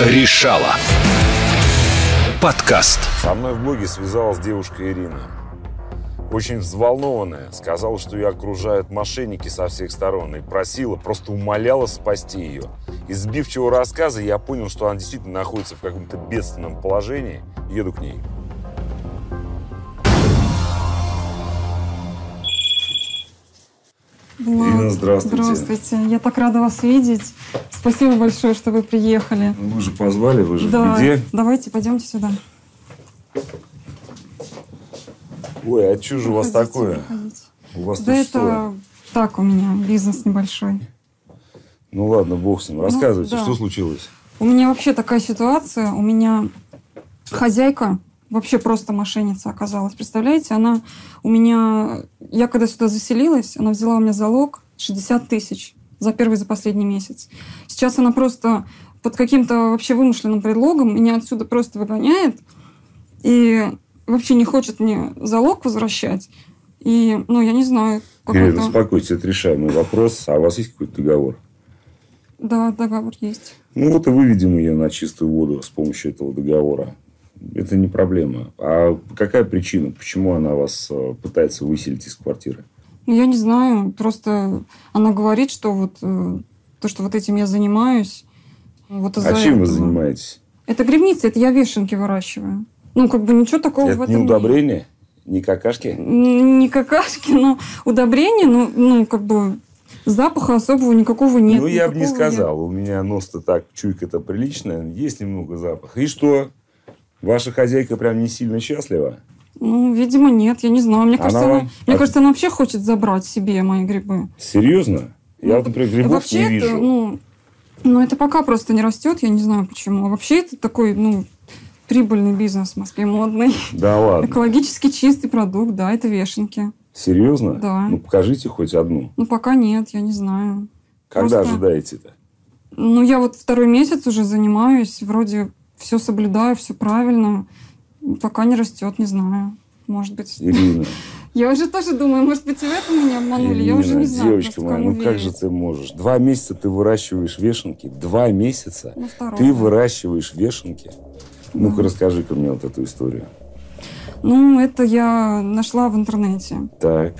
Решала. Подкаст. Со мной в блоге связалась девушка Ирина. Очень взволнованная. Сказала, что ее окружают мошенники со всех сторон. И просила, просто умоляла спасти ее. Из сбивчивого рассказа я понял, что она действительно находится в каком-то бедственном положении. Еду к ней. Влад, Ирина, здравствуйте. Здравствуйте. Я так рада вас видеть. Спасибо большое, что вы приехали. Вы же позвали, вы же да, в беде. давайте пойдемте сюда. Ой, а что же у вас такое? проходите. У вас Да тут что? это так у меня, бизнес небольшой. Ну ладно, бог с ним. Рассказывайте, да. что случилось? У меня вообще такая ситуация. У меня хозяйка вообще просто мошенница оказалась. Представляете, она у меня... Я когда сюда заселилась, она взяла у меня залог 60 тысяч за первый, за последний месяц. Сейчас она просто под каким-то вообще вымышленным предлогом меня отсюда просто выгоняет и вообще не хочет мне залог возвращать. И, ну, я не знаю, как Ирина, успокойтесь, это решаемый вопрос. А у вас есть какой-то договор? Да, договор есть. Ну вот и выведем ее на чистую воду с помощью этого договора. Это не проблема. А какая причина? Почему она вас э, пытается выселить из квартиры? Я не знаю, просто она говорит, что вот э, то, что вот этим я занимаюсь, вот из-за а чем вы этого. занимаетесь? Это грибница, это я вешенки выращиваю. Ну, как бы ничего такого в Это этом не нет. удобрение? Не какашки? Не какашки, но удобрения, ну, ну, как бы запаха особого никакого нет. ну, я бы не сказал. У меня нос-то так, чуйка-то приличная. Есть немного запаха. И что? Ваша хозяйка прям не сильно счастлива? Ну, видимо, нет, я не знаю. Мне Она кажется, вам- она, мне А- кажется, она вообще хочет забрать себе мои грибы. Серьезно? Я, вот, например, грибов вообще не это, вижу. ну, ну, это пока просто не растет, я не знаю почему. А вообще это такой, ну, прибыльный бизнес в Москве, модный. Да ладно. Экологически чистый продукт, да, это вешенки. Серьезно? Да. Ну, покажите хоть одну. Ну, пока нет, я не знаю. Когда Просто- ожидаете-то? Ну, я вот второй месяц уже занимаюсь, вроде все соблюдаю, все правильно. Пока не растет, не знаю. Может быть. Ирина. Я уже тоже думаю, может быть, и в этом меня обманули. я уже Ирина, не знаю, девочка моя, ну как же верить. ты можешь? Два месяца ты выращиваешь вешенки. Два месяца ты выращиваешь вешенки. Ну-ка, расскажи-ка мне вот эту историю. Ну, это я нашла в интернете. Так.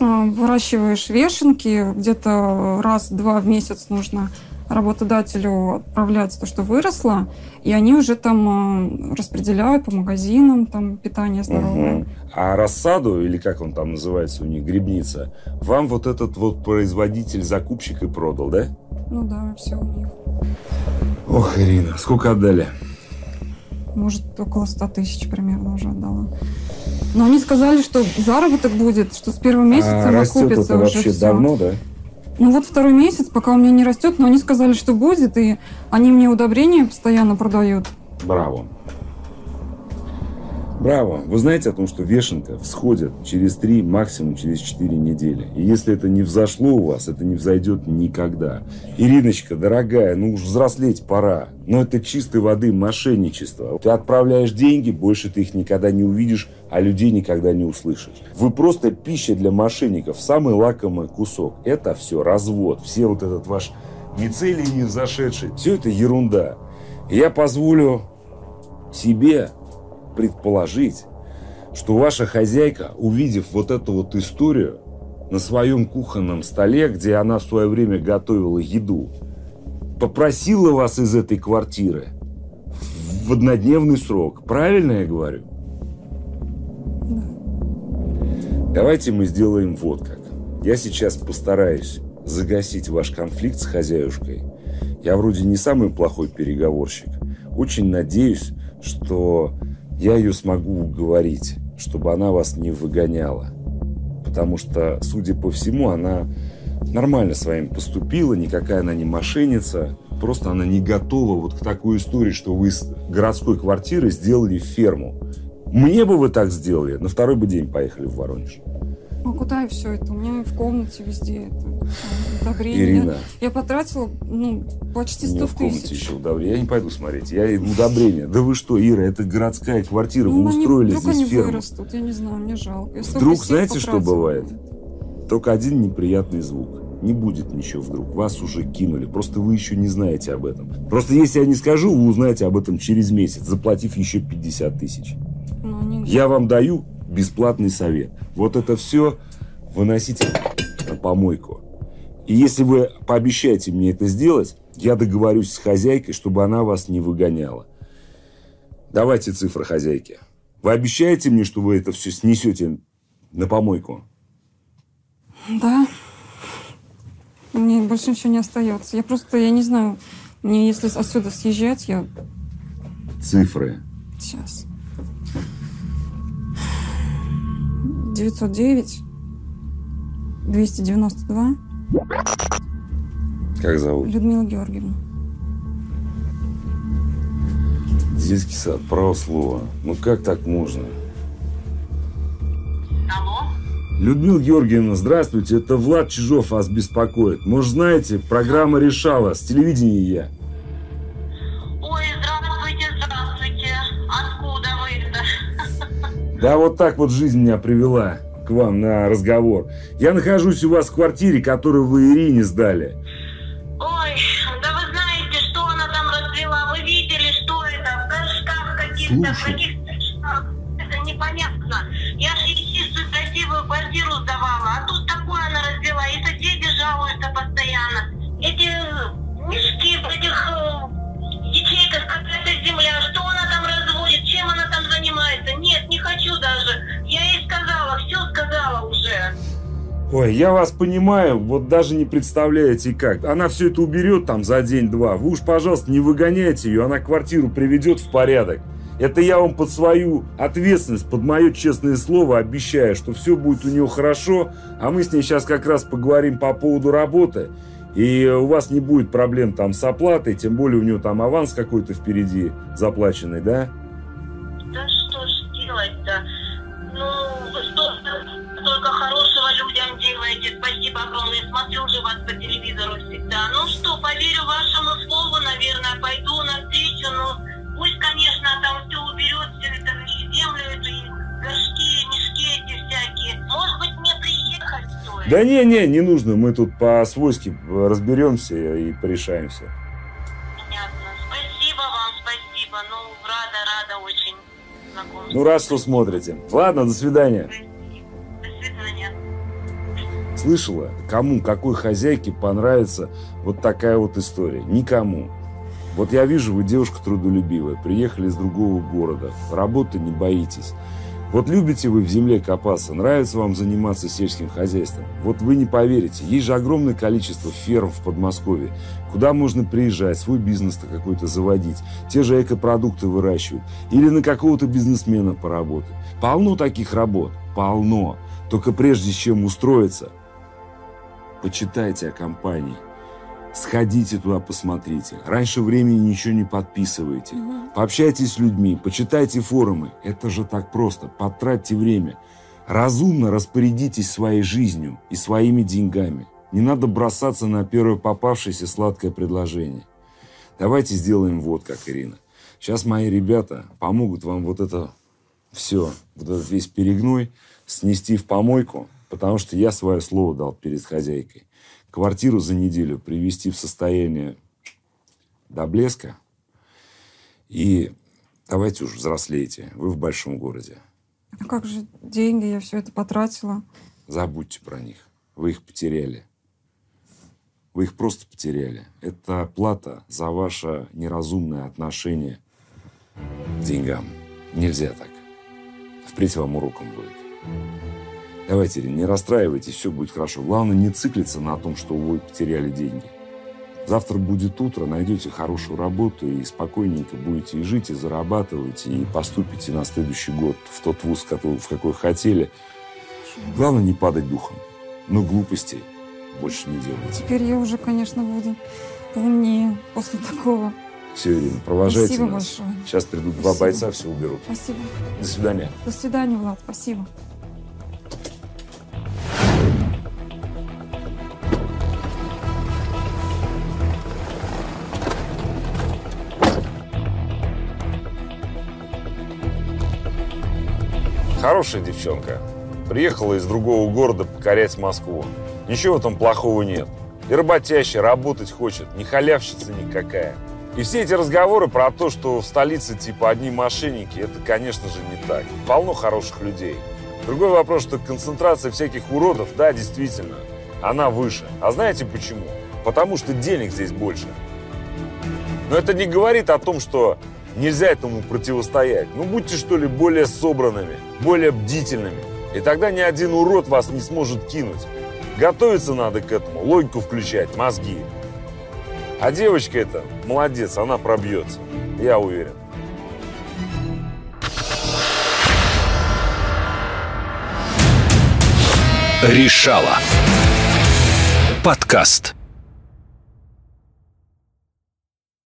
А, Выращиваешь вешенки, где-то раз-два в месяц нужно работодателю отправлять то, что выросло, и они уже там а, распределяют по магазинам, там питание здоровое. Мгм. А рассаду, или как он там называется у них, грибница, вам вот этот вот производитель-закупщик и продал, да? Ну да, все у них. Ох, Ирина, сколько отдали? Может, около 100 тысяч примерно уже отдала. Но они сказали, что заработок будет, что с первого месяца а растет накупится это уже вообще всё. давно, да? Ну вот второй месяц, пока у меня не растет, но они сказали, что будет, и они мне удобрения постоянно продают. Браво. Браво. Вы знаете о том, что вешенка всходит через 3, максимум через 4 недели. И если это не взошло у вас, это не взойдет никогда. Ириночка, дорогая, ну уж взрослеть пора. Но это чистой воды мошенничество. Ты отправляешь деньги, больше ты их никогда не увидишь, а людей никогда не услышишь. Вы просто пища для мошенников, самый лакомый кусок. Это все развод. Все вот этот ваш мицелий не взошедший. Все это ерунда. Я позволю себе предположить, что ваша хозяйка, увидев вот эту вот историю на своем кухонном столе, где она в свое время готовила еду, попросила вас из этой квартиры в однодневный срок. Правильно я говорю? Давайте мы сделаем вот как. Я сейчас постараюсь загасить ваш конфликт с хозяюшкой. Я вроде не самый плохой переговорщик. Очень надеюсь, что я ее смогу уговорить, чтобы она вас не выгоняла. Потому что, судя по всему, она нормально с вами поступила, никакая она не мошенница. Просто она не готова вот к такой истории, что вы с городской квартиры сделали ферму. Мне бы вы так сделали, на второй бы день поехали в Воронеж. Ну куда и все это? У меня в комнате везде это всё, удобрения. Ирина, Я потратила, ну, почти у меня 100 в комнате тысяч. еще удобрение. Я не пойду смотреть. Я удобрение. Да вы что, Ира, это городская квартира. Ну, вы они устроили вдруг здесь они ферму. вырастут, я не знаю, мне жалко. Я Вдруг, знаете, что потратила. бывает? Только один неприятный звук. не будет ничего вдруг. Вас уже кинули. Просто вы еще не знаете об этом. Просто если я не скажу, вы узнаете об этом через месяц, заплатив еще 50 тысяч. Ну, не- Я вам даю бесплатный совет. Вот это все выносите на помойку. И если вы пообещаете мне это сделать, я договорюсь с хозяйкой, чтобы она вас не выгоняла. Давайте цифры хозяйки. Вы обещаете мне, что вы это все снесете на помойку? Да. Мне больше ничего не остается. Я просто, я не знаю, мне если отсюда съезжать, я Цифры. сейчас. 909 292 Как зовут? Людмила Георгиевна. Детский сад, право слова. Ну как так можно? Алло? Людмила Георгиевна, здравствуйте. Это Влад Чижов вас беспокоит. Может, знаете, программа «Решала» с телевидения я. Да вот так вот жизнь меня привела к вам на разговор. Я нахожусь у вас в квартире, которую вы Ирине сдали. Ой, да вы знаете, что она там развела? Вы видели, что это? В горшках каких-то, в Слушай. Ой, я вас понимаю, вот даже не представляете как. Она все это уберет там за день-два. Вы уж, пожалуйста, не выгоняйте ее, она квартиру приведет в порядок. Это я вам под свою ответственность, под мое честное слово обещаю, что все будет у нее хорошо, а мы с ней сейчас как раз поговорим по поводу работы. И у вас не будет проблем там с оплатой, тем более у нее там аванс какой-то впереди заплаченный, да? Делаете. Спасибо огромное. Смотрю же вас по телевизору всегда. Ну что, поверю вашему слову, наверное, пойду навстречу. Ну, пусть, конечно, там все уберет, все это, землю эту, и горшки, мешки эти всякие. Может быть, мне приехать стоит? Да не, не, не нужно, мы тут по-свойски разберемся и порешаемся. Понятно. Спасибо вам, спасибо. Ну, рада, рада очень знакомству. Ну, рад, что смотрите. Ладно, до свидания. Слышала, кому, какой хозяйке понравится вот такая вот история? Никому. Вот я вижу, вы девушка трудолюбивая, приехали из другого города, работы не боитесь. Вот любите вы в земле копаться, нравится вам заниматься сельским хозяйством. Вот вы не поверите, есть же огромное количество ферм в Подмосковье, куда можно приезжать, свой бизнес-то какой-то заводить, те же экопродукты выращивать или на какого-то бизнесмена поработать. Полно таких работ, полно. Только прежде чем устроиться, почитайте о компании. Сходите туда, посмотрите. Раньше времени ничего не подписывайте. Пообщайтесь с людьми, почитайте форумы. Это же так просто. Потратьте время. Разумно распорядитесь своей жизнью и своими деньгами. Не надо бросаться на первое попавшееся сладкое предложение. Давайте сделаем вот как, Ирина. Сейчас мои ребята помогут вам вот это все, вот этот весь перегной снести в помойку, потому что я свое слово дал перед хозяйкой. Квартиру за неделю привести в состояние до блеска. И давайте уж взрослейте. Вы в большом городе. А как же деньги? Я все это потратила. Забудьте про них. Вы их потеряли. Вы их просто потеряли. Это плата за ваше неразумное отношение к деньгам. Нельзя так. Впредь вам уроком будет. Давайте, не расстраивайтесь, все будет хорошо. Главное, не циклиться на том, что вы потеряли деньги. Завтра будет утро, найдете хорошую работу и спокойненько будете и жить, и зарабатывать, и поступите на следующий год в тот вуз, который- в какой хотели. Главное, не падать духом. Но глупостей больше не делайте. Теперь я уже, конечно, буду поумнее после такого. Все, Ирина, провожайте Спасибо нас. большое. Сейчас придут два Спасибо. бойца, все уберут. Спасибо. До свидания. До свидания, Влад. Спасибо. Хорошая девчонка. Приехала из другого города покорять Москву. Ничего этом плохого нет. И работящий работать хочет, не халявщица никакая. И все эти разговоры про то, что в столице типа одни мошенники, это, конечно же, не так. Полно хороших людей. Другой вопрос, что концентрация всяких уродов, да, действительно, она выше. А знаете почему? Потому что денег здесь больше. Но это не говорит о том, что нельзя этому противостоять. Ну, будьте, что ли, более собранными, более бдительными. И тогда ни один урод вас не сможет кинуть. Готовиться надо к этому, логику включать, мозги. А девочка эта, молодец, она пробьется. Я уверен. Решала. Подкаст.